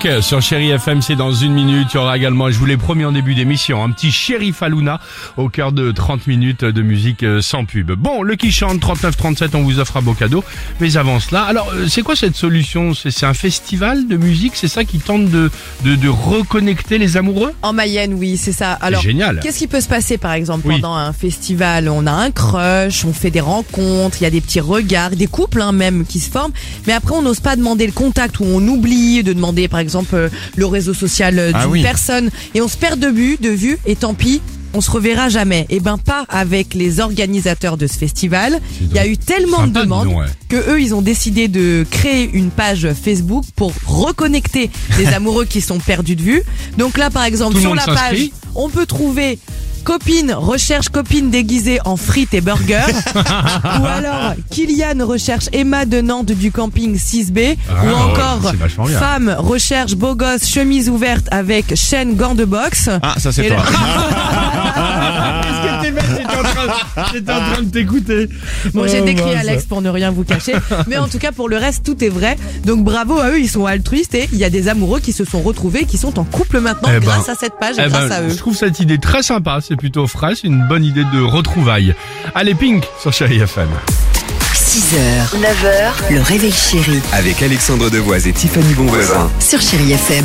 Pink sur Chéri FM, c'est dans une minute. Il y aura également, je vous l'ai promis en début d'émission, un petit Chéri Faluna au cœur de 30 minutes de musique euh, sans pub. Bon, le qui chante 39-37, on vous offre un beau cadeau. Mais avant cela, alors euh, c'est quoi cette solution? C'est c'est un festival de musique? C'est ça qui tente de, de, de reconnecter les amoureux? En Mayenne, oui, c'est ça. Alors, génial. qu'est-ce qui peut se passer, par exemple, Oui. pendant un festival? On a un crush, on fait des rencontres, il y a des petits regards, des couples hein, même qui se forment. Mais après, on n'ose pas demander le contact ou on oublie de demander, par exemple, euh, le réseau social d'une Ah oui. personne et on se perd de vue, de vue. Et tant pis. On se reverra jamais. Eh ben pas avec les organisateurs de ce festival. Il y a eu tellement de dis demandes ouais. que eux ils ont décidé de créer une page Facebook pour reconnecter les amoureux qui sont perdus de vue. Donc là par exemple Tout sur la page, on peut trouver copine recherche copine déguisée en frites et burgers ou alors Kylian recherche Emma de Nantes du camping 6B Ah, ou encore femme recherche beau gosse chemise ouverte avec chaîne gants de boxe. Ah, ça c'est toi. J'étais en train- de t'écouter. Bon, j'ai Oh, décrit. Alex pour ne rien vous cacher. Mais en tout cas, pour le reste, tout est vrai. Donc bravo à eux, ils sont altruistes et il y a des amoureux qui se sont retrouvés, qui sont en couple maintenant Eh ben, grâce à cette page et Eh grâce ben, à eux. Je trouve cette idée très sympa, c'est plutôt frais, c'est une bonne idée de retrouvailles. Allez, Pink sur Chéri FM. 6h, 9h, le réveil chéri Avec Alexandre Devoise et Tiffany Bonvoisin. sur Chérie FM.